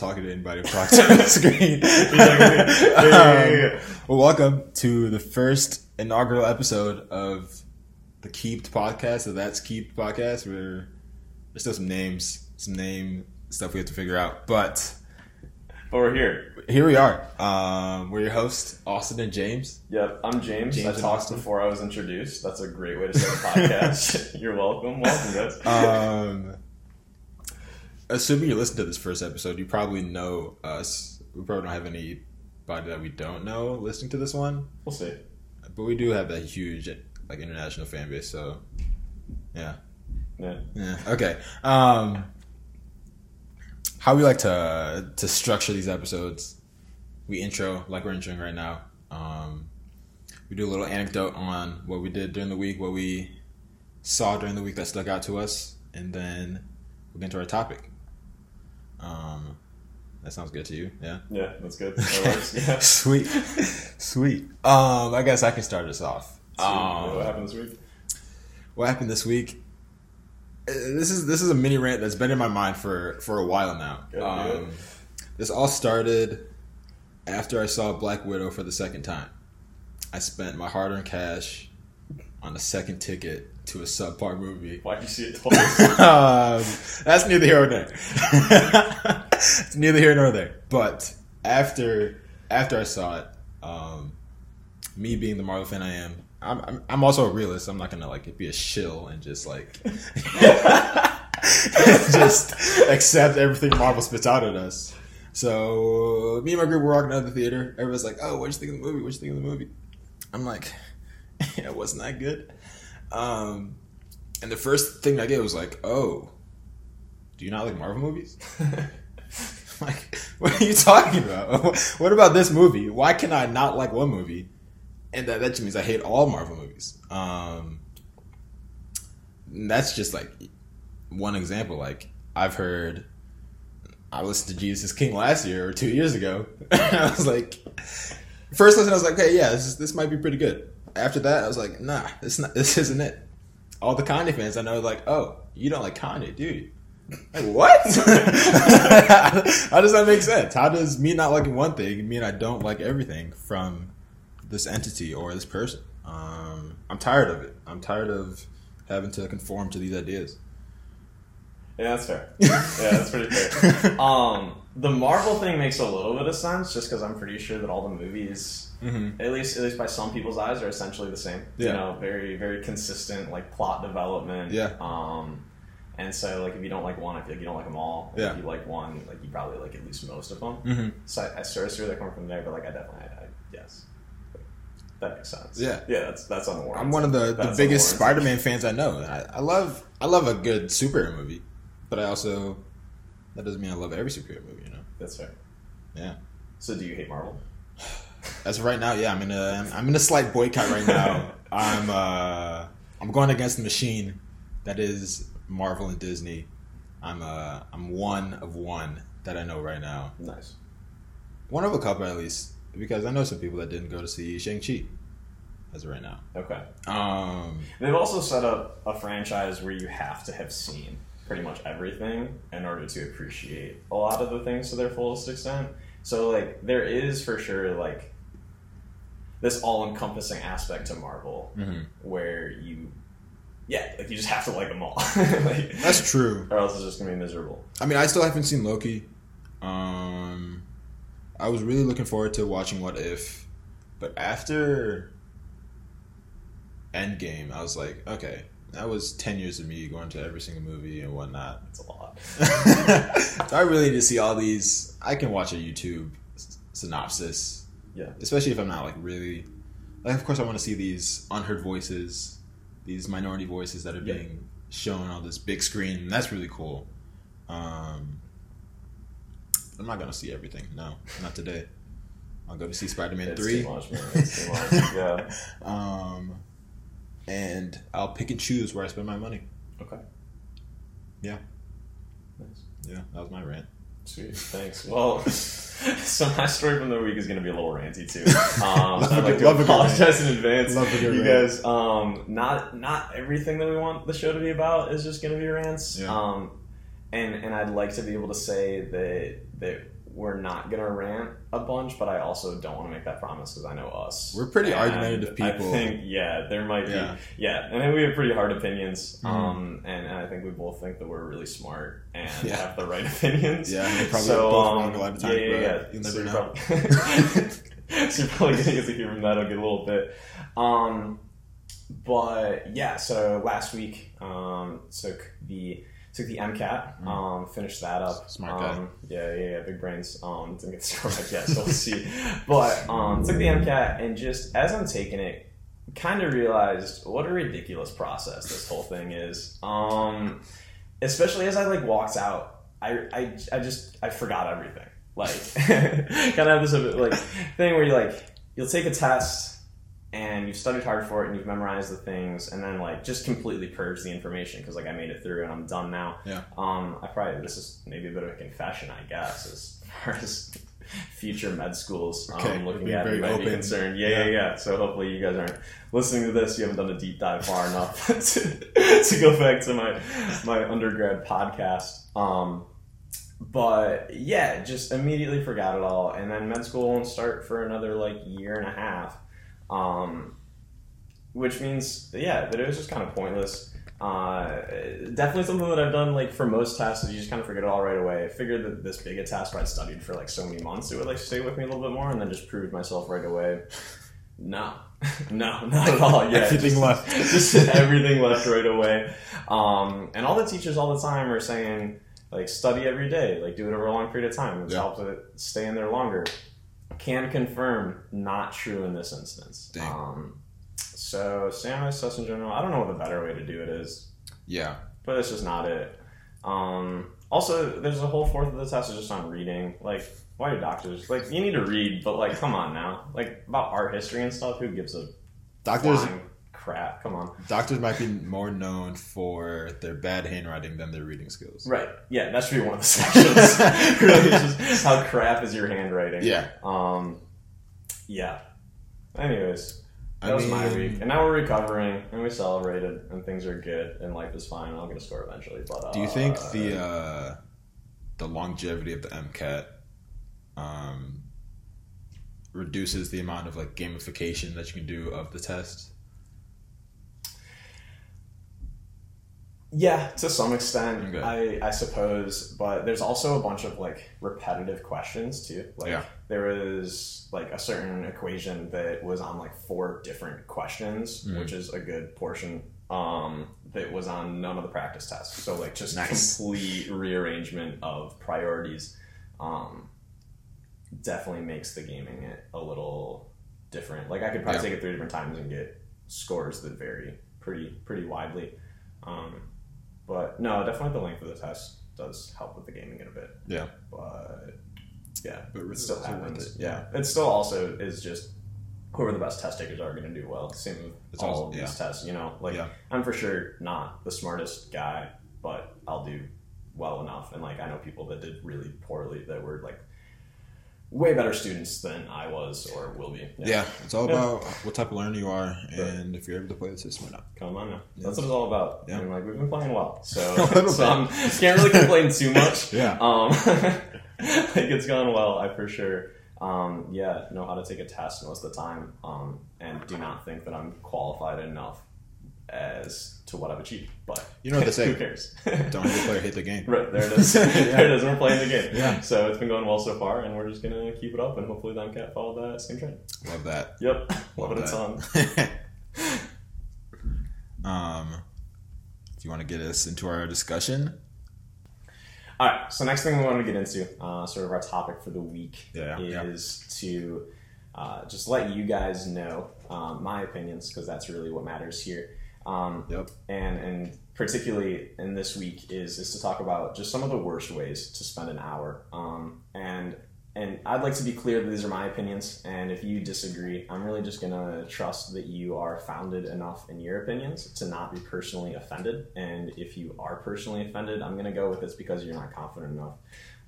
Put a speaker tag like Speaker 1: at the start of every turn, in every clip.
Speaker 1: talking to anybody. I'm talking to the screen. Um, well, welcome to the first inaugural episode of the Keeped podcast. So that's Keeped podcast. Where there's still some names, some name stuff we have to figure out, but
Speaker 2: But we're here.
Speaker 1: here we are. Um, we're your hosts, Austin and James.
Speaker 2: Yep, I'm James.
Speaker 1: James
Speaker 2: I talked
Speaker 1: Austin.
Speaker 2: before I was introduced. That's a great way to start a podcast. You're welcome. Welcome, guys.
Speaker 1: Um, assuming you listen to this first episode, you probably know us. We probably don't have anybody that we don't know listening to this one,
Speaker 2: we'll see.
Speaker 1: but we do have that huge like international fan base. So, yeah,
Speaker 2: Yeah.
Speaker 1: yeah, okay. Um, how we like to to structure these episodes? We intro like we're introing right now. Um, we do a little anecdote on what we did during the week, what we saw during the week that stuck out to us, and then we get into our topic. Um, that sounds good to you, yeah.
Speaker 2: Yeah, that's good. That works. Yeah.
Speaker 1: Sweet, sweet. Um, I guess I can start us off. Um,
Speaker 2: what happened this week?
Speaker 1: what happened this week? Uh, This is this is a mini rant that's been in my mind for for a while now.
Speaker 2: Good,
Speaker 1: Um,
Speaker 2: good.
Speaker 1: this all started after I saw Black Widow for the second time. I spent my hard-earned cash on a second ticket to a subpar movie.
Speaker 2: Why'd you see it twice?
Speaker 1: um, that's neither here nor there. it's neither here nor there. But after after I saw it, um, me being the Marvel fan I am, I'm, I'm I'm also a realist. I'm not gonna like be a shill and just like just accept everything Marvel spits out at us. So me and my group were walking out of the theater. Everybody's like, "Oh, what'd you think of the movie? What'd you think of the movie?" I'm like, "It wasn't that good." Um, and the first thing I get was like, "Oh, do you not like Marvel movies?" like, what are you talking about? what about this movie? Why can I not like one movie? And that, that just means I hate all Marvel movies. Um, that's just like one example. Like, I've heard, I listened to Jesus King last year or two years ago. I was like, first listen, I was like, okay, yeah, this, is, this might be pretty good. After that, I was like, nah, this, not, this isn't it. All the Kanye fans I know are like, oh, you don't like Kanye, do you? Like what? How does that make sense? How does me not liking one thing mean I don't like everything from this entity or this person? Um, I'm tired of it. I'm tired of having to conform to these ideas.
Speaker 2: Yeah, that's fair. Yeah, that's pretty fair. Um, the Marvel thing makes a little bit of sense, just because I'm pretty sure that all the movies,
Speaker 1: Mm-hmm.
Speaker 2: at least at least by some people's eyes, are essentially the same. You know, very very consistent like plot development.
Speaker 1: Yeah.
Speaker 2: Um, and so like if you don't like one, I feel like you don't like them all.
Speaker 1: Yeah.
Speaker 2: If you like one, like you probably like at least most of them.
Speaker 1: Mm-hmm.
Speaker 2: So I, I sort of see where they're coming from there, but like I definitely, I, I, yes, that makes sense.
Speaker 1: Yeah.
Speaker 2: yeah, that's that's unwarranted.
Speaker 1: I'm one of the, the biggest. Spider-Man fans I know. I, I love I love a good superhero movie, but I also that doesn't mean I love every superhero movie. You know.
Speaker 2: That's fair.
Speaker 1: Yeah.
Speaker 2: So do you hate Marvel?
Speaker 1: As of right now, yeah, I'm in a I'm, I'm in a slight boycott right now. I'm uh I'm going against the machine that is Marvel and Disney. I'm uh I'm one of one that I know right now.
Speaker 2: Nice.
Speaker 1: One of a couple at least, because I know some people that didn't go to see Shang Chi. As of right now,
Speaker 2: Okay.
Speaker 1: um,
Speaker 2: They've also set up a franchise where you have to have seen pretty much everything in order to appreciate a lot of the things to their fullest extent. So like there is for sure like this all-encompassing aspect to Marvel
Speaker 1: mhm.
Speaker 2: where you yeah, like you just have to like them all. like,
Speaker 1: that's true.
Speaker 2: or else it's just gonna be miserable.
Speaker 1: I mean, I still haven't seen Loki. Um, I was really looking forward to watching What If, but after Endgame, I was like, okay, that was ten years of me going to every single movie and whatnot.
Speaker 2: It's a lot.
Speaker 1: so I really need to see all these. I can watch a YouTube synopsis,
Speaker 2: Yeah.
Speaker 1: especially if I'm not like really. Like, of course, I want to see these unheard voices, these minority voices that are
Speaker 2: Yeah.
Speaker 1: being shown on this big screen. That's really cool. Um, I'm not gonna see everything. No, not today. I'll go to see Spider-Man three.
Speaker 2: too much, man. It's too much. Yeah.
Speaker 1: Um, and I'll pick and choose where I spend my money.
Speaker 2: Okay.
Speaker 1: Yeah.
Speaker 2: Nice.
Speaker 1: Yeah, that was my rant.
Speaker 2: Sweet. Thanks. Well, so my story from the week is going to be a little ranty too. Um, so I'd like to
Speaker 1: love a good
Speaker 2: apologize in advance.
Speaker 1: Love a good
Speaker 2: you
Speaker 1: rant.
Speaker 2: guys, um, not not everything that we want the show to be about is just going to be rants.
Speaker 1: Yeah.
Speaker 2: Um, and and I'd like to be able to say that that we're not going to rant a bunch, but I also don't want to make that promise because I know us.
Speaker 1: We're pretty
Speaker 2: And
Speaker 1: argumentative people.
Speaker 2: I think yeah, there might
Speaker 1: Yeah.
Speaker 2: be yeah, and then we have pretty hard opinions.
Speaker 1: Mhm.
Speaker 2: Um, and, and I think we both think that we're really smart and
Speaker 1: Yeah.
Speaker 2: have the right opinions.
Speaker 1: Yeah, we're probably
Speaker 2: so,
Speaker 1: both
Speaker 2: um,
Speaker 1: wrong a lot of times,
Speaker 2: Yeah, yeah, yeah.
Speaker 1: you'll
Speaker 2: so
Speaker 1: never
Speaker 2: you're
Speaker 1: know.
Speaker 2: Probably, so you're probably gonna get to hear from that. A little bit. Um, but yeah, so last week um, took the took the MCAT,
Speaker 1: Mm.
Speaker 2: um, finished that up.
Speaker 1: Smart guy.
Speaker 2: Um, yeah, yeah, yeah, big brains. Um, didn't get the score yet, so we'll see. But um, took the MCAT, and just as I'm taking it, kind of realized what a ridiculous process this whole thing is. Um, especially as I like walked out, I, I, I just I forgot everything. Like, kind of have this like thing where you like you'll take a test and you've studied hard for it and you've memorized the things and then like just completely purge the information because like I made it through and I'm done now.
Speaker 1: Yeah.
Speaker 2: Um, I probably this is maybe a bit of a confession, I guess, as far as future med schools um,
Speaker 1: Okay,
Speaker 2: looking at
Speaker 1: very
Speaker 2: might be concerned. Yeah, yeah,
Speaker 1: Yeah.
Speaker 2: yeah. So hopefully you guys aren't listening to this. You haven't done a deep dive far enough to, to go back to my my undergrad podcast. Um, but yeah, just immediately forgot it all, and then med school won't start for another like year and a half, um, which means yeah, that it was just kind of pointless. Uh, definitely something that I've done like for most tests is you just kind of forget it all right away. I figured that this big a test where I studied for like so many months, it would like stay with me a little bit more, and then just proved myself right away. No, no, not at all. Yeah,
Speaker 1: Everything
Speaker 2: just-
Speaker 1: left.
Speaker 2: just everything left right away. Um, and all the teachers all the time are saying like study every day, like do it over a long period of time. It's
Speaker 1: Yeah.
Speaker 2: helps it stay in there longer. Can confirm not true in this instance. Um, so standardized tests in general, I don't know what the better way to do it is,
Speaker 1: Yeah.
Speaker 2: but it's just not it. Um, also, there's a whole fourth of the test is just on reading. Like, why do doctors like you need to read? But like, come on now, like about art history and stuff. Who gives a
Speaker 1: Doctors
Speaker 2: flying crap? Come on.
Speaker 1: doctors might be more known for their bad handwriting than their reading skills.
Speaker 2: Right. Yeah, that should be one of the sections. really, just how crap is your handwriting?
Speaker 1: Yeah.
Speaker 2: Um. Yeah. Anyways, that
Speaker 1: I
Speaker 2: was my week, and now we're recovering, and we celebrated, and things are good, and life is fine. I'll get a score eventually. But uh,
Speaker 1: Do you think the uh, the longevity of the MCAT um, reduces the amount of like gamification that you can do of the test?
Speaker 2: Yeah, to some extent,
Speaker 1: Okay.
Speaker 2: I, I suppose, but there's also a bunch of like repetitive questions too. Like
Speaker 1: Yeah.
Speaker 2: there was like a certain equation that was on like four different questions,
Speaker 1: Mhm.
Speaker 2: which is a good portion. Um, that was on none of the practice tests. So like just
Speaker 1: Nice.
Speaker 2: complete rearrangement of priorities. Um, definitely makes the gaming it a little different. Like I could probably
Speaker 1: Yeah.
Speaker 2: take it three different times and get scores that vary pretty pretty widely. Um, but no, definitely the length of the test does help with the gaming in a bit.
Speaker 1: Yeah.
Speaker 2: But yeah,
Speaker 1: But
Speaker 2: it still
Speaker 1: also
Speaker 2: happens.
Speaker 1: it.
Speaker 2: Yeah, it still also is just whoever the best test takers are going to do well. Same with
Speaker 1: It's
Speaker 2: all
Speaker 1: also-
Speaker 2: of these
Speaker 1: yeah.
Speaker 2: tests. You know, like
Speaker 1: Yeah.
Speaker 2: I'm for sure not the smartest guy, but I'll do well enough. And like I know people that did really poorly that were like way better students than I was or will be.
Speaker 1: Yeah, it's all
Speaker 2: Yeah.
Speaker 1: about what type of learner you are and if you're able to play the system or not.
Speaker 2: Come on now.
Speaker 1: Yeah.
Speaker 2: That's what it's all about.
Speaker 1: Yeah.
Speaker 2: And like we've been playing well, so, so. I'm, can't really complain too much.
Speaker 1: Yeah.
Speaker 2: Um, like it's gone well. I for sure. Um, yeah, know how to take a test most of the time, um, and do not think that I'm qualified enough as to what I've achieved. But
Speaker 1: You know what they say.
Speaker 2: Who cares?
Speaker 1: Don't hit the player, hit the game.
Speaker 2: Right there it is. there it is. We're playing the game.
Speaker 1: Yeah.
Speaker 2: So it's been going well so far, and we're just gonna keep it up, and hopefully the MCAT follow that same trend.
Speaker 1: Love that.
Speaker 2: Yep.
Speaker 1: Love
Speaker 2: Love it ton.
Speaker 1: that. um, do you want to get us into our discussion?
Speaker 2: All right. So next thing we want to get into, uh, sort of our topic for the week,
Speaker 1: Yeah, yeah.
Speaker 2: is to uh, just let you guys know um, my opinions because that's really what matters here. Um,
Speaker 1: Yep.
Speaker 2: and and particularly in this week is is to talk about just some of the worst ways to spend an hour. Um, and and I'd like to be clear that these are my opinions, and if you disagree, I'm really just gonna trust that you are founded enough in your opinions to not be personally offended. And if you are personally offended, I'm gonna go with it's because you're not confident enough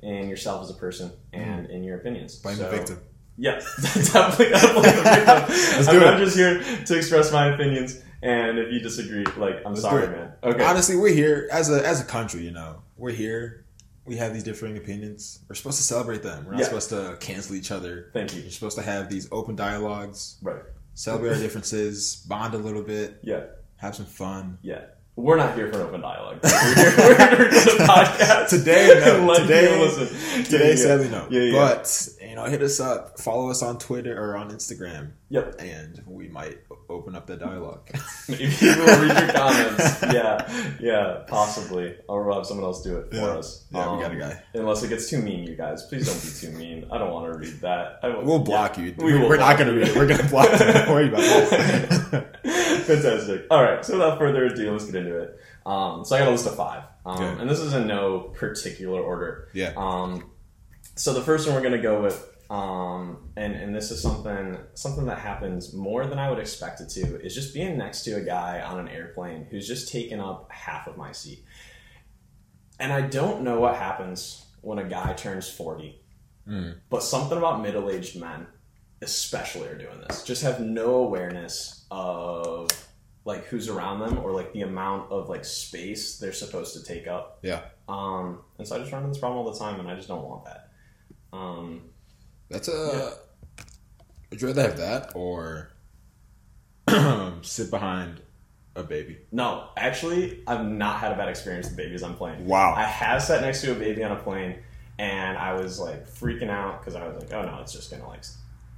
Speaker 2: in yourself as a person and in your opinions.
Speaker 1: Blame
Speaker 2: So-
Speaker 1: the victim.
Speaker 2: yeah, definitely. definitely the victim. I'm, I'm just here to express my opinions, and if you disagree, like I'm
Speaker 1: Let's
Speaker 2: sorry, man. Okay,
Speaker 1: Honestly, we're here as a as a country. You know, we're here. We have these differing opinions. We're supposed to celebrate them. We're not
Speaker 2: Yeah.
Speaker 1: supposed to cancel each other.
Speaker 2: thank you.
Speaker 1: We're supposed to have these open dialogues,
Speaker 2: Right.
Speaker 1: celebrate our differences, bond a little bit,
Speaker 2: Yeah,
Speaker 1: have some fun.
Speaker 2: yeah. We're not here for an open dialogue. We're here, we're here to podcast.
Speaker 1: Today, no. Today-
Speaker 2: listen.
Speaker 1: Today,
Speaker 2: yeah, yeah.
Speaker 1: sadly, no.
Speaker 2: Yeah, yeah.
Speaker 1: But you know, hit us up, follow us on Twitter or on Instagram,
Speaker 2: Yep.
Speaker 1: and we might open up the dialogue.
Speaker 2: Maybe we'll read your comments. Yeah, yeah, possibly. Or we'll have someone else do it for
Speaker 1: Yeah.
Speaker 2: us. Um,
Speaker 1: Yeah, we got a guy.
Speaker 2: Unless it gets too mean, you guys. Please don't be too mean. I don't want to read that. I,
Speaker 1: We'll block you.
Speaker 2: We
Speaker 1: We're not going to read it. We're going to block them. Don't worry about that.
Speaker 2: Fantastic. All right. So without further ado, let's get into it. Um, so I got a list of five, um, and this is in no particular order.
Speaker 1: yeah.
Speaker 2: Um, so the first one we're gonna go with, um, and and this is something something that happens more than I would expect it to, is just being next to a guy on an airplane who's just taken up half of my seat. And I don't know what happens when a guy turns forty,
Speaker 1: Mm.
Speaker 2: but something about middle aged men, especially, are doing this. Just have no awareness of like who's around them or like the amount of like space they're supposed to take up.
Speaker 1: Yeah.
Speaker 2: Um, and so I just run into this problem all the time, and I just don't want that. Um,
Speaker 1: That's a. Would you rather have that or sit behind a baby?
Speaker 2: no, actually, I've not had a bad experience with babies on planes.
Speaker 1: Wow.
Speaker 2: I have sat next to a baby on a plane, and I was like freaking out because I was like, oh no, it's just gonna like,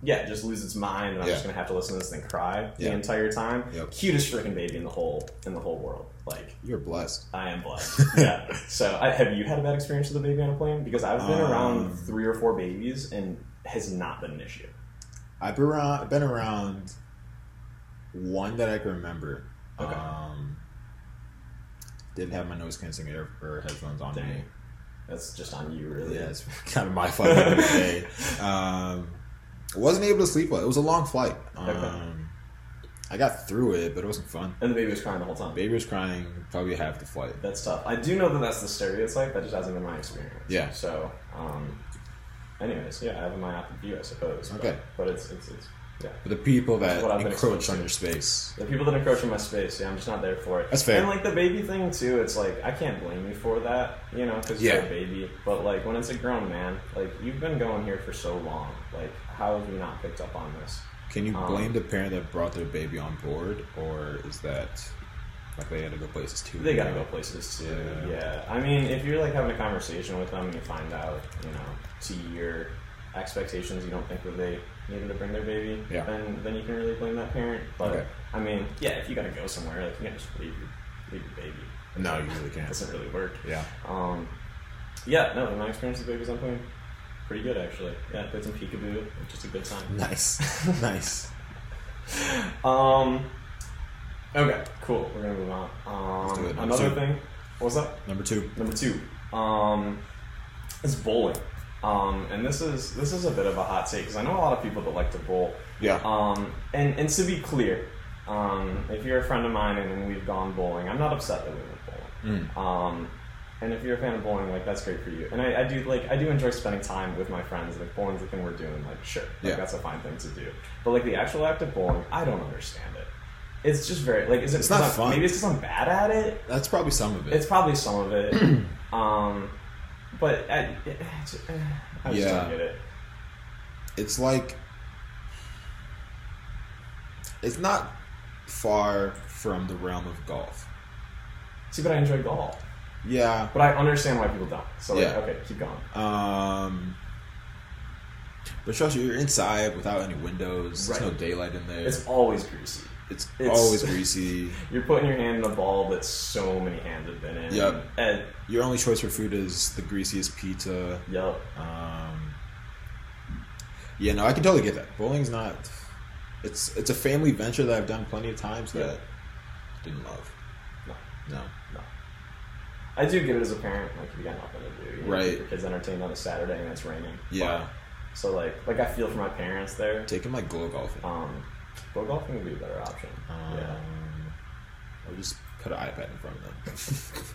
Speaker 2: yeah, just lose its mind, and I'm
Speaker 1: Yeah.
Speaker 2: just gonna have to listen to this thing cry the entire time.
Speaker 1: Yep.
Speaker 2: Cutest freaking baby in the whole in the whole world. Like
Speaker 1: You're blessed.
Speaker 2: I am blessed. yeah. So, I, have you had a bad experience with a baby on a plane? Because I've been
Speaker 1: Um,
Speaker 2: around three or four babies, and has not been an issue.
Speaker 1: I've been around, I've been around one that I can remember.
Speaker 2: Okay.
Speaker 1: Um, didn't have my noise canceling air or headphones on
Speaker 2: Dang.
Speaker 1: me.
Speaker 2: That's just on you, really.
Speaker 1: Yeah, it's kind of my fault. Um, I wasn't able to sleep well. It was a long flight. Um. I got through it, but it wasn't fun.
Speaker 2: And the baby was crying the whole time.
Speaker 1: Baby was crying probably half the flight.
Speaker 2: That's tough. I do know that that's the stereotype. That just hasn't been my experience.
Speaker 1: Yeah.
Speaker 2: So, um, anyways, yeah, I have a myopic view, I suppose. but-
Speaker 1: Okay.
Speaker 2: But, it's, it's, it's yeah.
Speaker 1: But the people that
Speaker 2: what I've been
Speaker 1: encroach on your space.
Speaker 2: The people that encroach on my space, yeah, I'm just not there for it.
Speaker 1: That's fair.
Speaker 2: And like the baby thing too, it's like I can't blame you for that, you know, because you're a baby. But like when it's a grown man, like you've been going here for so long, like how have you not picked up on this?
Speaker 1: Can you
Speaker 2: Um,
Speaker 1: blame the parent that brought their baby on board, or is that like they had to go places too?
Speaker 2: They gotta go places too.
Speaker 1: Yeah.
Speaker 2: Yeah. I mean, if you're like having a conversation with them and you find out, you know, to your expectations, you don't think that they needed to bring their baby,
Speaker 1: Yeah.
Speaker 2: then then you can really blame that parent. But
Speaker 1: Okay.
Speaker 2: I mean, yeah, if you gotta go somewhere, like you can't just leave your, leave your baby.
Speaker 1: No, you really can't.
Speaker 2: It doesn't really work.
Speaker 1: Yeah.
Speaker 2: Um, yeah, no, in my experience with babies on plane, pretty good actually. Yeah, played some peekaboo, just a good time.
Speaker 1: Nice. nice.
Speaker 2: Um, okay, cool. We're gonna move on. Um,
Speaker 1: Let's do it.
Speaker 2: Another
Speaker 1: two.
Speaker 2: thing, what's that?
Speaker 1: Number two.
Speaker 2: Number two, um, is bowling. Um, and this is this is a bit of a hot take because I know a lot of people that like to bowl.
Speaker 1: Yeah.
Speaker 2: Um, and and to be clear, um, if you're a friend of mine and, we've gone bowling, I'm not upset that we went bowling.
Speaker 1: Mm.
Speaker 2: Um, and if you're a fan of bowling, like that's great for you. And I, I do like I do enjoy spending time with my friends. And like bowling's the thing we're doing. Like sure, like,
Speaker 1: Yeah.
Speaker 2: that's a fine thing to do. But like the actual act of bowling, I don't understand it. It's just very like is it?
Speaker 1: It's not
Speaker 2: I'm-
Speaker 1: fun.
Speaker 2: Maybe it's because I'm bad at it.
Speaker 1: That's probably some of it.
Speaker 2: It's probably some of it. um, but I, I just
Speaker 1: Yeah.
Speaker 2: don't get it.
Speaker 1: it's like it's not far from the realm of golf.
Speaker 2: See, but I enjoy golf.
Speaker 1: Yeah.
Speaker 2: But I understand why people don't. So like,
Speaker 1: Yeah.
Speaker 2: okay, keep going.
Speaker 1: Um but trust you, you're inside without any windows. There's no daylight in there.
Speaker 2: It's always greasy.
Speaker 1: It's,
Speaker 2: it's-
Speaker 1: always greasy.
Speaker 2: You're putting your hand in a ball that so many hands have been in.
Speaker 1: Yep.
Speaker 2: And,
Speaker 1: Your only choice for food is the greasiest pizza.
Speaker 2: yep.
Speaker 1: Um, yeah, no, I can totally get that. Bowling's not. It's it's a family venture that I've done plenty of times that
Speaker 2: Yeah.
Speaker 1: didn't love. No.
Speaker 2: No.
Speaker 1: No.
Speaker 2: I do get it as a parent. Like, you got nothing to do. You
Speaker 1: Right.
Speaker 2: Your kids entertained on a Saturday and it's raining.
Speaker 1: Yeah.
Speaker 2: So like like I feel for my parents there.
Speaker 1: Take him like go golfing.
Speaker 2: Um, go golfing would be a better option.
Speaker 1: Um,
Speaker 2: yeah.
Speaker 1: Or just put an iPad in front of them.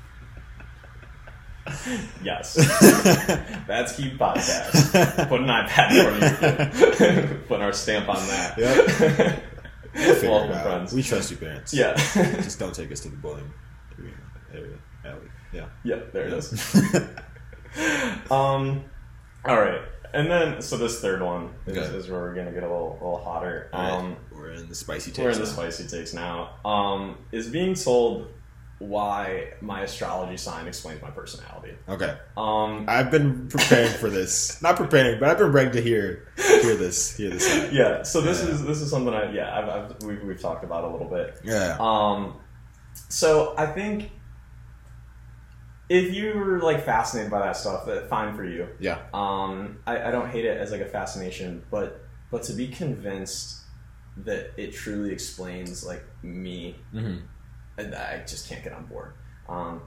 Speaker 1: Yes.
Speaker 2: That's Keep Podcast. Put an iPad in front of you. Put our stamp on that.
Speaker 1: Yep. We'll
Speaker 2: Welcome, friends.
Speaker 1: We trust you, parents.
Speaker 2: Yeah.
Speaker 1: Just don't take us to the bowling area. Alley. Yeah.
Speaker 2: Yep, there it is. Um, all right, and then so this third one is,
Speaker 1: Okay.
Speaker 2: is where we're gonna get a little, little hotter.
Speaker 1: All right.
Speaker 2: Um,
Speaker 1: we're in the spicy takes.
Speaker 2: we're in the
Speaker 1: now.
Speaker 2: spicy takes now. Um, is being told why my astrology sign explains my personality.
Speaker 1: Okay.
Speaker 2: Um,
Speaker 1: I've been preparing for this. Not preparing, but I've been ready to hear hear this. Hear this. out.
Speaker 2: yeah. So this
Speaker 1: Yeah.
Speaker 2: is this is something I yeah I've, I've we've, we've talked about a little bit.
Speaker 1: Yeah.
Speaker 2: Um, so I think if you were like fascinated by that stuff, that fine for you.
Speaker 1: Yeah.
Speaker 2: Um, I, I don't hate it as like a fascination, but but to be convinced that it truly explains like me,
Speaker 1: hmm
Speaker 2: I, I just can't get on board. Um,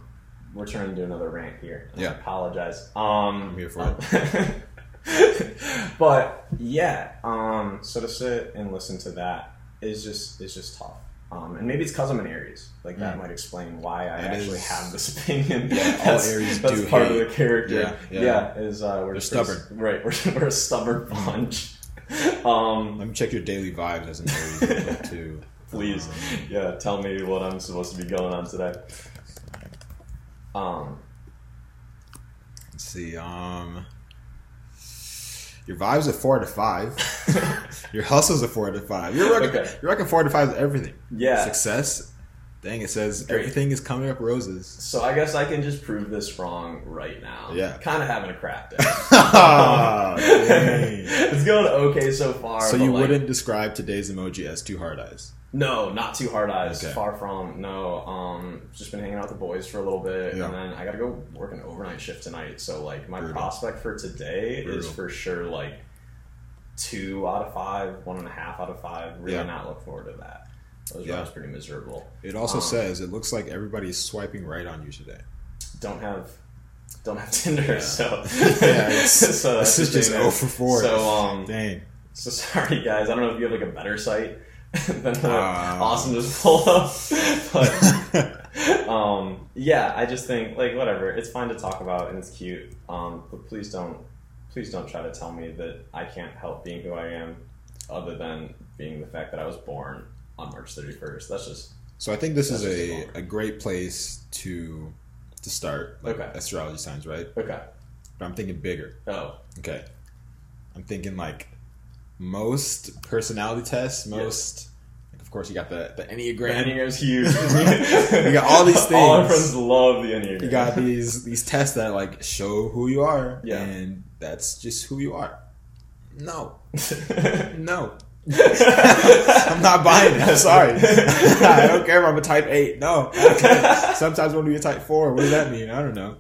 Speaker 2: we're turning into another rant here. I
Speaker 1: Yeah.
Speaker 2: apologize. Um,
Speaker 1: I'm here for
Speaker 2: it. but yeah, um, so to sit and listen to that is just is just tough. Um, and maybe it's because I'm an Aries. Like that
Speaker 1: Mm.
Speaker 2: might explain why I
Speaker 1: That
Speaker 2: actually
Speaker 1: is-
Speaker 2: have this opinion.
Speaker 1: Yeah, all Aries
Speaker 2: that's
Speaker 1: do
Speaker 2: part
Speaker 1: hate.
Speaker 2: of the character.
Speaker 1: Yeah,
Speaker 2: Yeah,
Speaker 1: yeah.
Speaker 2: is uh, we're
Speaker 1: stubborn.
Speaker 2: Right, we're, we're a stubborn bunch. Um,
Speaker 1: Let me check your daily vibes as an Aries too.
Speaker 2: please,
Speaker 1: Um,
Speaker 2: yeah, tell me what I'm supposed to be going on today. Um,
Speaker 1: let's see. Um, your vibes are four to five. your hustle's a four to five. You're rocking,
Speaker 2: Okay.
Speaker 1: you're rocking four to five with everything.
Speaker 2: yeah.
Speaker 1: Success. Dang, it says
Speaker 2: Great.
Speaker 1: everything is coming up roses.
Speaker 2: So I guess I can just prove this wrong right now.
Speaker 1: Yeah.
Speaker 2: Kind of having a crap day.
Speaker 1: Dang.
Speaker 2: it's going okay so far.
Speaker 1: So you
Speaker 2: like,
Speaker 1: wouldn't describe today's emoji as two heart eyes.
Speaker 2: No, not too heart eyes.
Speaker 1: Okay.
Speaker 2: Far from. No. Um, just been hanging out with the boys for a little bit,
Speaker 1: Yeah.
Speaker 2: and then I got to go work an overnight shift tonight. So like my
Speaker 1: Brutal.
Speaker 2: prospect for today is for sure like two out of five, one and a half out of five. Really
Speaker 1: Yeah.
Speaker 2: not look forward to that. Those
Speaker 1: Yeah.
Speaker 2: yeah. pretty miserable.
Speaker 1: It also
Speaker 2: Um,
Speaker 1: says it looks like everybody's swiping right on you today.
Speaker 2: Don't have. Don't have Tinder,
Speaker 1: Yeah.
Speaker 2: so
Speaker 1: Yeah,
Speaker 2: so
Speaker 1: This is just
Speaker 2: thing
Speaker 1: 0 for 4.
Speaker 2: So um,
Speaker 1: Dang.
Speaker 2: So sorry, guys. I don't know if you have like a better site than what
Speaker 1: Ah.
Speaker 2: Austin just pulled up, but um, yeah, I just think like whatever. It's fine to talk about and it's cute. Um, but please don't, please don't try to tell me that I can't help being who I am, other than being the fact that I was born on March thirty first. That's just
Speaker 1: So I think this is a, a great place to to start like
Speaker 2: Okay.
Speaker 1: astrology signs, right?
Speaker 2: okay.
Speaker 1: But I'm thinking bigger.
Speaker 2: Oh,
Speaker 1: Okay. I'm thinking like most personality tests, most like of course you got the the Enneagram.
Speaker 2: Enneagram's huge.
Speaker 1: We got all these things.
Speaker 2: All our friends love the Enneagram.
Speaker 1: You got these these tests that like show who you are,
Speaker 2: Yeah.
Speaker 1: and that's just who you are. No, no, I'm not buying it. I'm sorry. I don't care if I'm a type eight. No, I sometimes I'm gonna be a type four. What does that mean? I don't know.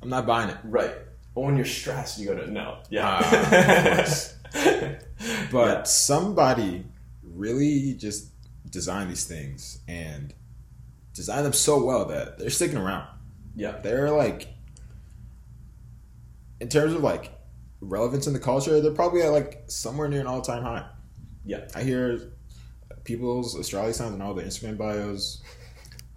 Speaker 1: I'm not buying it.
Speaker 2: Right. But when you're stressed, you go to no. Yeah.
Speaker 1: Ah, of course. But
Speaker 2: Yeah.
Speaker 1: somebody really just designed these things and designed them so well that they're sticking around.
Speaker 2: yeah.
Speaker 1: They're like, in terms of like relevance in the culture, they're probably at like somewhere near an all time high.
Speaker 2: Yeah.
Speaker 1: I hear people's astrology signs and all their Instagram bios.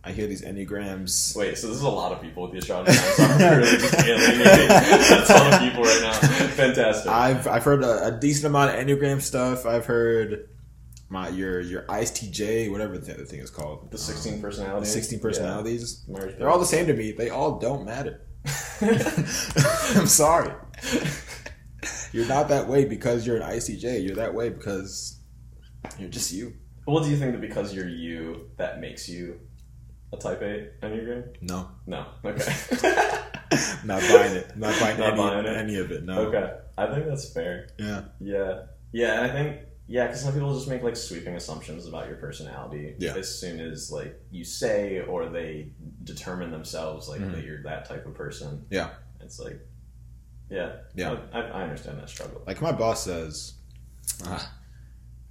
Speaker 1: I hear these enneagrams.
Speaker 2: Wait, so this is a lot of people with the astrology. So I'm really just alienating a ton of people right now. Fantastic.
Speaker 1: I've I've heard a, a decent amount of enneagram stuff. I've heard my your your ISTJ, whatever the other thing is called.
Speaker 2: the 16
Speaker 1: Um,
Speaker 2: personalities.
Speaker 1: the 16 personalities.
Speaker 2: Yeah.
Speaker 1: They're all the same to me. They all don't matter. I'm sorry. You're not that way because you're an ICJ. You're that way because you're just you.
Speaker 2: Well, do you think that because you're you, that makes you a type A Enneagram?
Speaker 1: No.
Speaker 2: No. Okay.
Speaker 1: not buying it. Not buying,
Speaker 2: Not
Speaker 1: any,
Speaker 2: buying it.
Speaker 1: any of it. No.
Speaker 2: okay. I think that's fair.
Speaker 1: Yeah.
Speaker 2: Yeah. Yeah, and I think yeah, because some people just make like sweeping assumptions about your personality
Speaker 1: Yeah.
Speaker 2: as soon as like you say or they determine themselves like
Speaker 1: Mhm.
Speaker 2: that you're that type of person.
Speaker 1: Yeah.
Speaker 2: It's like, yeah,
Speaker 1: Yeah.
Speaker 2: I, I understand that struggle.
Speaker 1: Like my boss says, ah,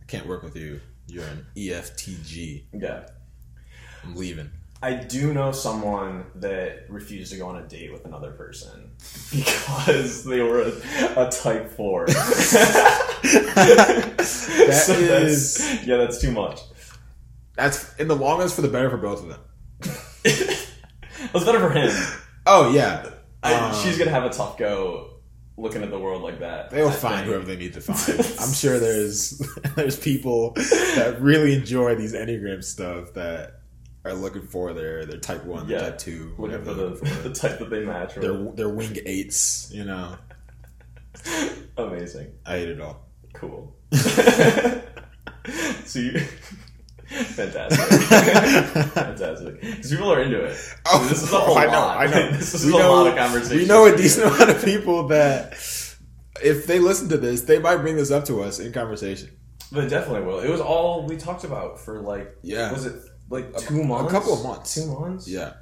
Speaker 1: I can't work with you. You're an EFTG.
Speaker 2: Yeah,
Speaker 1: I'm leaving.
Speaker 2: I do know someone that refused to go on a date with another person because they were a, a type four.
Speaker 1: That
Speaker 2: So
Speaker 1: is-
Speaker 2: that's, yeah, that's too much.
Speaker 1: That's in the long run for the better for both of them.
Speaker 2: That's better for him.
Speaker 1: Oh yeah,
Speaker 2: I,
Speaker 1: Um,
Speaker 2: she's gonna have a tough go looking at the world like that.
Speaker 1: They will
Speaker 2: I
Speaker 1: find
Speaker 2: think.
Speaker 1: whoever they need to find. I'm sure there's there's people that really enjoy these enneagram stuff that are looking for their their type one,
Speaker 2: Yeah.
Speaker 1: their type two, whatever
Speaker 2: for the,
Speaker 1: for.
Speaker 2: the type that they match. With.
Speaker 1: their their wing eights. You know,
Speaker 2: Amazing.
Speaker 1: I ate it all.
Speaker 2: Cool. so you, fantastic, fantastic. Because people are into it.
Speaker 1: Oh,
Speaker 2: this is a oh, whole
Speaker 1: I know,
Speaker 2: lot.
Speaker 1: I know.
Speaker 2: this is
Speaker 1: we
Speaker 2: a
Speaker 1: know,
Speaker 2: lot of conversation.
Speaker 1: We know a decent amount of people that, if they listen to this, they might bring this up to us in conversation.
Speaker 2: But definitely will. It was all we talked about for like.
Speaker 1: Yeah.
Speaker 2: Was it like
Speaker 1: A-
Speaker 2: two
Speaker 1: a couple of months.
Speaker 2: Two months.
Speaker 1: Yeah,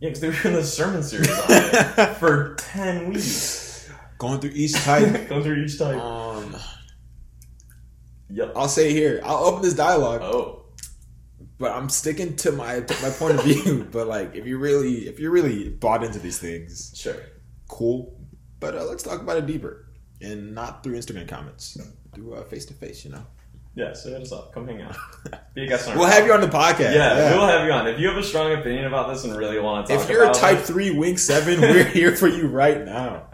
Speaker 2: Yeah, because they were in the sermon series on it for ten weeks,
Speaker 1: going through each type.
Speaker 2: going through each type.
Speaker 1: um,
Speaker 2: Yep.
Speaker 1: I'll say here, I'll open this dialogue,
Speaker 2: Oh,
Speaker 1: but I'm sticking to my my point of view. but like, if you really, if you're really bought into these things,
Speaker 2: sure.
Speaker 1: cool. But uh, let's talk about it deeper, and not through Instagram comments. Do face to face, you know.
Speaker 2: Yeah, so hit us up. Come hang out. Be a guest on our
Speaker 1: We'll have you on the podcast.
Speaker 2: Yeah, we'll have you on. If you have a strong opinion about this and really want to talk
Speaker 1: If you're a
Speaker 2: about
Speaker 1: type
Speaker 2: it,
Speaker 1: three wing seven, we're here for you right now.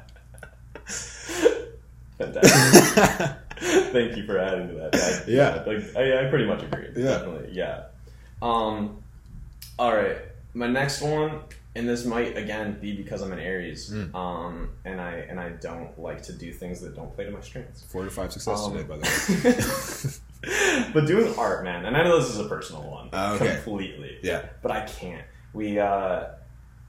Speaker 2: fantastic. Thank you for adding to that.
Speaker 1: Yeah.
Speaker 2: like I, I pretty much agree.
Speaker 1: Yeah.
Speaker 2: Definitely, yeah. Um, all right, my next one, and this might again be because I'm an Aries,
Speaker 1: Mm.
Speaker 2: um, and I and I don't like to do things that don't play to my strengths.
Speaker 1: Four to five success
Speaker 2: Um,
Speaker 1: today, by the way.
Speaker 2: but doing art, man, and I know this is a personal one,
Speaker 1: Oh, okay.
Speaker 2: completely.
Speaker 1: Yeah.
Speaker 2: but I can't. We uh,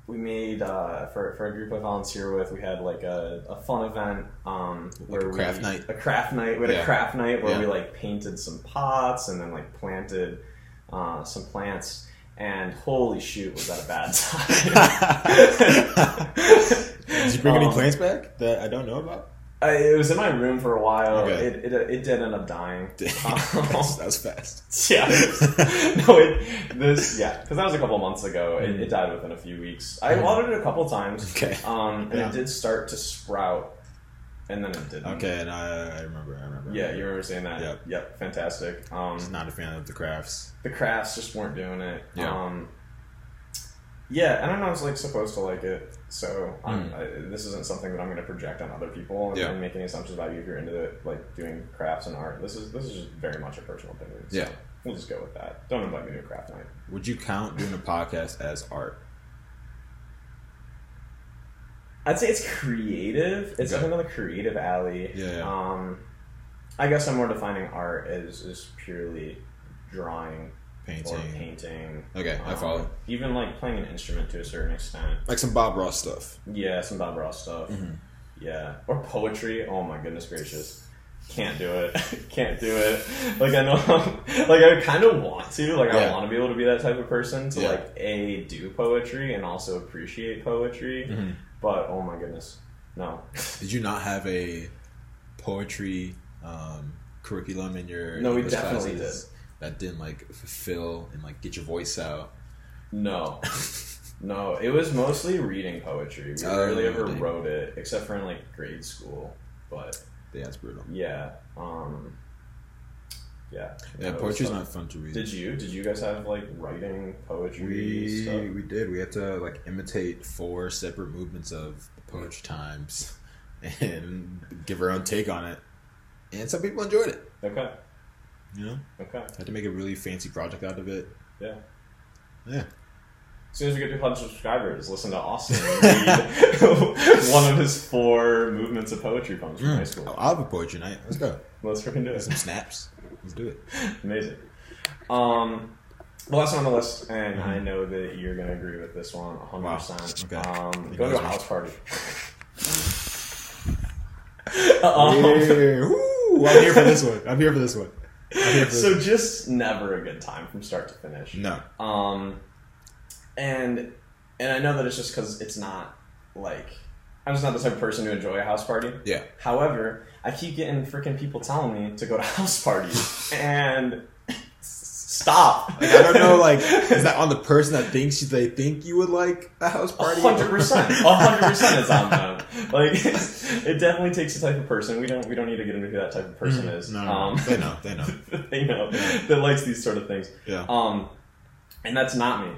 Speaker 2: we made uh, for for a group I volunteer with. We had like a, a fun event um, where
Speaker 1: a craft
Speaker 2: we,
Speaker 1: night?
Speaker 2: a craft night. We had
Speaker 1: Yeah.
Speaker 2: a craft night where
Speaker 1: Yeah.
Speaker 2: we like painted some pots and then like planted uh, some plants. And holy shoot, was that a bad time?
Speaker 1: Did you bring any
Speaker 2: Um,
Speaker 1: plants back that I don't know about?
Speaker 2: I, it was in my room for a while.
Speaker 1: Okay.
Speaker 2: It, it, it did end up dying.
Speaker 1: That was fast.
Speaker 2: Yeah. no, it, this, yeah, because that was a couple months ago. It, it died within a few weeks. I
Speaker 1: Mhm.
Speaker 2: watered it a couple times.
Speaker 1: Okay.
Speaker 2: Um, and
Speaker 1: Yeah.
Speaker 2: it did start to sprout, and then it didn't.
Speaker 1: Okay, and I, I remember. I remember.
Speaker 2: Yeah, you remember saying that?
Speaker 1: Yep.
Speaker 2: Yep. Fantastic. Um,
Speaker 1: Just not a fan of the crafts.
Speaker 2: the crafts just weren't doing it.
Speaker 1: Yeah.
Speaker 2: Um, yeah, and I'm not like supposed to like it, so I'm,
Speaker 1: Mm.
Speaker 2: I, this isn't something that I'm going to project on other people and,
Speaker 1: Yeah.
Speaker 2: and make any assumptions about you if you're into it, like doing crafts and art. This is this is just very much a personal opinion. so
Speaker 1: Yeah.
Speaker 2: we'll just go with that. Don't invite me to a craft night.
Speaker 1: Would you count doing a podcast as art?
Speaker 2: I'd say it's creative. It's
Speaker 1: Okay.
Speaker 2: another creative alley.
Speaker 1: Yeah, yeah.
Speaker 2: Um, I guess I'm more defining art as is purely drawing or
Speaker 1: Painting.
Speaker 2: painting.
Speaker 1: Okay, I
Speaker 2: Um,
Speaker 1: follow.
Speaker 2: Even like playing an instrument to a certain extent.
Speaker 1: Like some Bob Ross stuff.
Speaker 2: Yeah, some Bob Ross stuff.
Speaker 1: Mhm.
Speaker 2: Yeah, or poetry. Oh my goodness gracious, can't do it. can't do it. Like I know, I'm, like I kind of want to. Like I want to be able to be that type of person to
Speaker 1: Yeah.
Speaker 2: like a do poetry and also appreciate poetry.
Speaker 1: Mm-hmm.
Speaker 2: But oh my goodness, no.
Speaker 1: Did you not have a poetry um, curriculum in your
Speaker 2: No, we definitely
Speaker 1: classes that didn't like fulfill and like get your voice out?
Speaker 2: No. No, it was mostly reading poetry. We
Speaker 1: Oh,
Speaker 2: rarely ever wrote it, except for in like grade school. But
Speaker 1: Yeah, that's brutal.
Speaker 2: yeah, um, yeah.
Speaker 1: Yeah, poetry's not fun to read.
Speaker 2: Did you? Did you guys have like writing poetry
Speaker 1: we
Speaker 2: stuff?
Speaker 1: we did. We had to like imitate four separate movements of the poetry times and give our own take on it. And some people enjoyed it.
Speaker 2: Okay.
Speaker 1: You know,
Speaker 2: Okay.
Speaker 1: had to make a really fancy project out of it.
Speaker 2: Yeah.
Speaker 1: Yeah.
Speaker 2: As soon as we get to 100 subscribers, listen to Austin read one of his four movements of poetry poems from high
Speaker 1: Mm.
Speaker 2: school.
Speaker 1: I'll have a poetry night. Let's go.
Speaker 2: Let's freaking do it.
Speaker 1: Some snaps. Let's do it.
Speaker 2: Amazing. Um, the last one on the list, and
Speaker 1: Mm-hmm.
Speaker 2: I know that you're going to agree with this one 100%.
Speaker 1: Wow. Okay.
Speaker 2: Um, go to a
Speaker 1: knows me.
Speaker 2: house party.
Speaker 1: Yeah.
Speaker 2: um,
Speaker 1: Woo! I'm here for this one. I'm here for this one. I'm here for this
Speaker 2: so just never a good time from start to finish.
Speaker 1: No.
Speaker 2: Um, and and I know that it's just because it's not like I'm just not the type of person to enjoy a house party.
Speaker 1: Yeah.
Speaker 2: However, I keep getting freaking people telling me to go to house parties, and Stop.
Speaker 1: Like, I don't know, like, is that on the person that thinks they think you would like a house party?
Speaker 2: hundred percent, hundred percent is on them. Like it definitely takes the type of person. We don't we don't need to get into who that type of person is.
Speaker 1: Mm, No, no,
Speaker 2: Um,
Speaker 1: they know, they know.
Speaker 2: they know that likes these sort of things.
Speaker 1: Yeah.
Speaker 2: Um, and that's not me.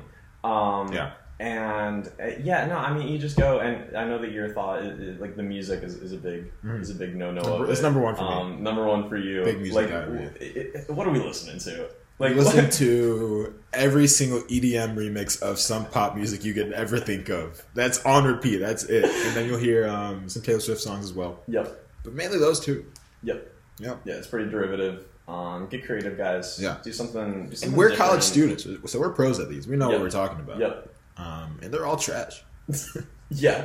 Speaker 2: Um,
Speaker 1: Yeah.
Speaker 2: And uh, yeah, no, I mean, you just go, and I know that your thought, is, is, like the music, is, is a big
Speaker 1: Mhm.
Speaker 2: is a big no no.
Speaker 1: Number- it's number one for me.
Speaker 2: um, Number one for you.
Speaker 1: Big music
Speaker 2: Like,
Speaker 1: guy,
Speaker 2: w- it- what are we listening to? Like,
Speaker 1: listen to every single EDM remix of some pop music you could ever think of. That's on repeat. That's it. And then you'll hear um, some Taylor Swift songs as well,
Speaker 2: Yep.
Speaker 1: but mainly those two.
Speaker 2: Yep.
Speaker 1: Yep.
Speaker 2: Yeah, it's pretty derivative. Um, get creative, guys.
Speaker 1: Yeah.
Speaker 2: Do something. Do something
Speaker 1: And we're
Speaker 2: different.
Speaker 1: college students, so we're pros at these. We know
Speaker 2: Yep.
Speaker 1: what we're talking about.
Speaker 2: Yep.
Speaker 1: Um, and they're all trash.
Speaker 2: Yeah.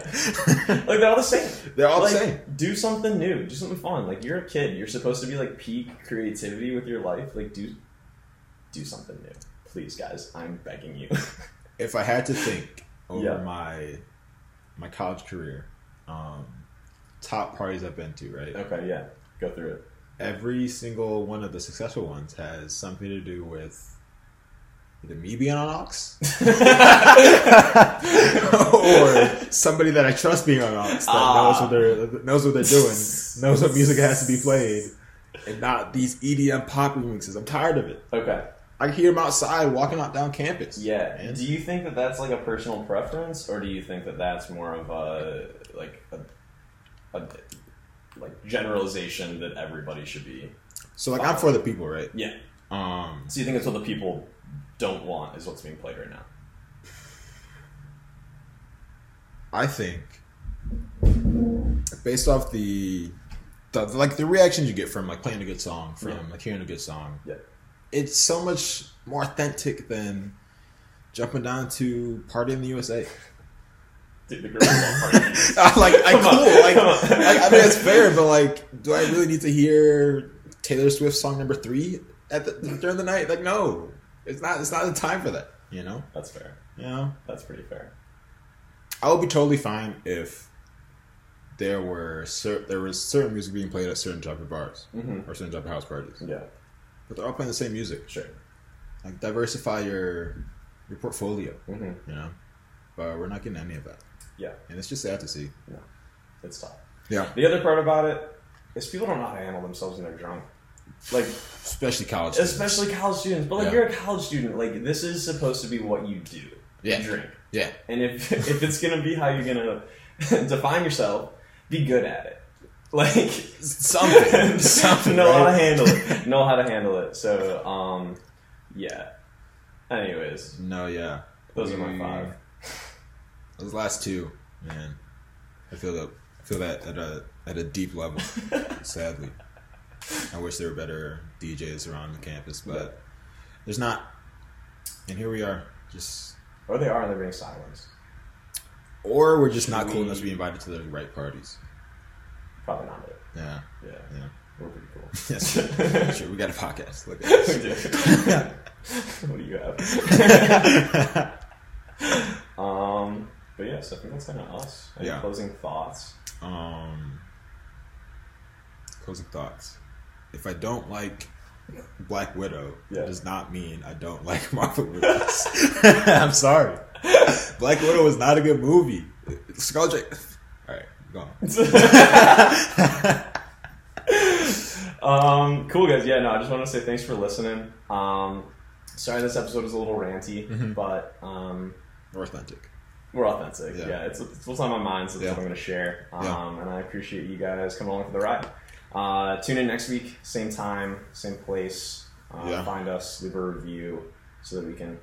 Speaker 2: like they're all the same.
Speaker 1: They're all
Speaker 2: like,
Speaker 1: the same.
Speaker 2: Do something new. Do something fun. Like you're a kid. You're supposed to be like peak creativity with your life. Like do do something new. Please, guys. I'm begging you.
Speaker 1: If I had to think over
Speaker 2: Yeah.
Speaker 1: my my college career, um, top parties I've been to, right?
Speaker 2: okay, yeah. Go through it.
Speaker 1: Every single one of the successful ones has something to do with either me being on aux or somebody that I trust being on aux that
Speaker 2: Ah.
Speaker 1: knows what they're knows what they're doing, knows what music has to be played, and not these EDM pop remixes. I'm tired of it.
Speaker 2: Okay.
Speaker 1: I can hear them outside walking out down campus.
Speaker 2: Yeah.
Speaker 1: man.
Speaker 2: Do you think that that's like a personal preference, or do you think that that's more of a like a, a like generalization that everybody should be?
Speaker 1: So like I'm for the people, right?
Speaker 2: Yeah.
Speaker 1: Um,
Speaker 2: So you think it's what the people don't want is what's being played right now?
Speaker 1: I think based off the, the like the reactions you get from like playing a good song, from
Speaker 2: Yeah.
Speaker 1: like hearing a good song,
Speaker 2: Yeah.
Speaker 1: It's so much more authentic than jumping down to Party in the USA.
Speaker 2: Dude, the girls love parties.
Speaker 1: I like I
Speaker 2: on,
Speaker 1: cool. Like. I, I mean, it's fair, but like, do I really need to hear Taylor Swift song number three at the during the night? Like, no, it's not. It's not the time for that. You know.
Speaker 2: That's fair.
Speaker 1: You know.
Speaker 2: That's pretty fair.
Speaker 1: I would be totally fine if there were cer- there was certain music being played at certain type of bars
Speaker 2: Mm-hmm.
Speaker 1: or certain type of house parties,
Speaker 2: Yeah.
Speaker 1: But they're all playing the same music.
Speaker 2: Sure.
Speaker 1: Like diversify your your portfolio,
Speaker 2: Mm-hmm.
Speaker 1: you know. But we're not getting any of that,
Speaker 2: Yeah.
Speaker 1: and it's just sad to see. Yeah.
Speaker 2: It's tough.
Speaker 1: Yeah,
Speaker 2: The other part about it is people don't know how to handle themselves when they're drunk. Like,
Speaker 1: especially college. students.
Speaker 2: especially college students. But like,
Speaker 1: Yeah.
Speaker 2: you're a college student. Like, this is supposed to be what you do.
Speaker 1: Yeah.
Speaker 2: You drink.
Speaker 1: Yeah,
Speaker 2: And if if it's gonna be how you're gonna define yourself, be good at it. Like
Speaker 1: something, something.
Speaker 2: know how to handle it. Know how to handle it. So, um, yeah. Anyways,
Speaker 1: No, yeah.
Speaker 2: those are my five.
Speaker 1: Those last two, man. I feel that. I feel that at a at a deep level. sadly, I wish there were better DJs around the campus, but
Speaker 2: Yeah.
Speaker 1: there's not. And here we are, just
Speaker 2: Or they are, and they're being silenced.
Speaker 1: or we're just not
Speaker 2: Should
Speaker 1: cool enough to be invited to the right parties.
Speaker 2: Probably not it.
Speaker 1: Yeah,
Speaker 2: Yeah,
Speaker 1: yeah.
Speaker 2: we're pretty cool.
Speaker 1: Yes, sure. We got a podcast. Look at
Speaker 2: We do. what do you have? Um, but yes, I think that's kind of us. Any
Speaker 1: Yeah.
Speaker 2: closing thoughts?
Speaker 1: um, closing thoughts. If I don't like Black Widow,
Speaker 2: Yeah.
Speaker 1: it does not mean I don't like Marvel movies. I'm sorry. Black Widow was not a good movie. Scarlett All right, go on.
Speaker 2: Um, cool guys. Yeah, no, I just want to say thanks for listening. Um, sorry this episode is a little ranty,
Speaker 1: Mhm.
Speaker 2: but um,
Speaker 1: We're authentic.
Speaker 2: we're authentic.
Speaker 1: Yeah.
Speaker 2: Yeah, it's, it's what's on my mind, so that's
Speaker 1: Yeah.
Speaker 2: what I'm going to share. Um,
Speaker 1: Yeah.
Speaker 2: and I appreciate you guys coming along for the ride. Uh, tune in next week, same time, same place. Uh,
Speaker 1: Yeah.
Speaker 2: Find us, leave a review, so that we can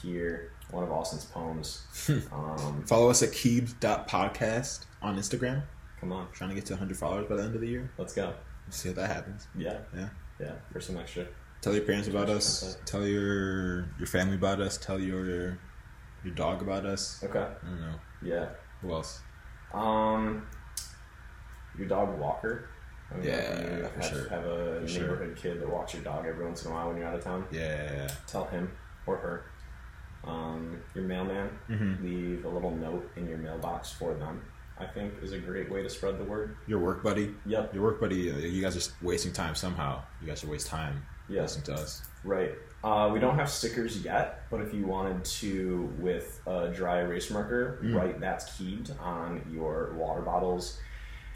Speaker 2: hear one of Austin's poems. um,
Speaker 1: Follow us at keeb.podcast on Instagram.
Speaker 2: come on,
Speaker 1: trying to get to 100 followers by the end of the year.
Speaker 2: let's go.
Speaker 1: We'll see if that happens.
Speaker 2: Yeah,
Speaker 1: Yeah.
Speaker 2: yeah, for some extra.
Speaker 1: Tell your parents about us.
Speaker 2: Okay.
Speaker 1: Tell your your family about us. Tell your your dog about us.
Speaker 2: Okay.
Speaker 1: I don't know.
Speaker 2: Yeah.
Speaker 1: Who else?
Speaker 2: Um, your dog Walker. I know
Speaker 1: Yeah,
Speaker 2: you
Speaker 1: for
Speaker 2: have,
Speaker 1: sure.
Speaker 2: have a
Speaker 1: For sure.
Speaker 2: neighborhood kid that walks your dog every once in a while when you're out of town.
Speaker 1: Yeah.
Speaker 2: Tell him or her. Um, your mailman.
Speaker 1: Mm-hmm.
Speaker 2: Leave a little note in your mailbox for them. I think is a great way to spread the word.
Speaker 1: Your work buddy.
Speaker 2: Yep.
Speaker 1: Your work buddy. Uh, you guys are wasting time somehow. You guys should waste time
Speaker 2: Yes.
Speaker 1: listen to us.
Speaker 2: Right. Uh, we don't have stickers yet, but if you wanted to, with a dry erase marker,
Speaker 1: Mm.
Speaker 2: write that's keyed on your water bottles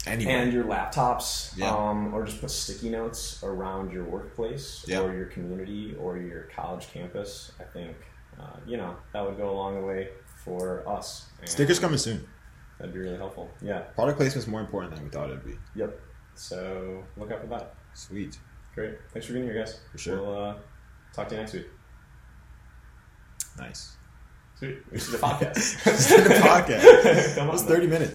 Speaker 1: Anyway,
Speaker 2: and your laptops,
Speaker 1: Yeah.
Speaker 2: um, or just put sticky notes around your workplace
Speaker 1: Yeah.
Speaker 2: or your community or your college campus, I think, uh, you know, that would go a long way for us. And
Speaker 1: stickers coming soon.
Speaker 2: That'd be really helpful. Yeah.
Speaker 1: Product placement's more important than we thought it'd be.
Speaker 2: Yep. So look out for that.
Speaker 1: Sweet.
Speaker 2: Great. Thanks for being here, guys.
Speaker 1: For sure.
Speaker 2: We'll uh, talk to you next week.
Speaker 1: Nice.
Speaker 2: Sweet. This is the podcast.
Speaker 1: The podcast.
Speaker 2: Come
Speaker 1: It was
Speaker 2: man.
Speaker 1: 30 minutes.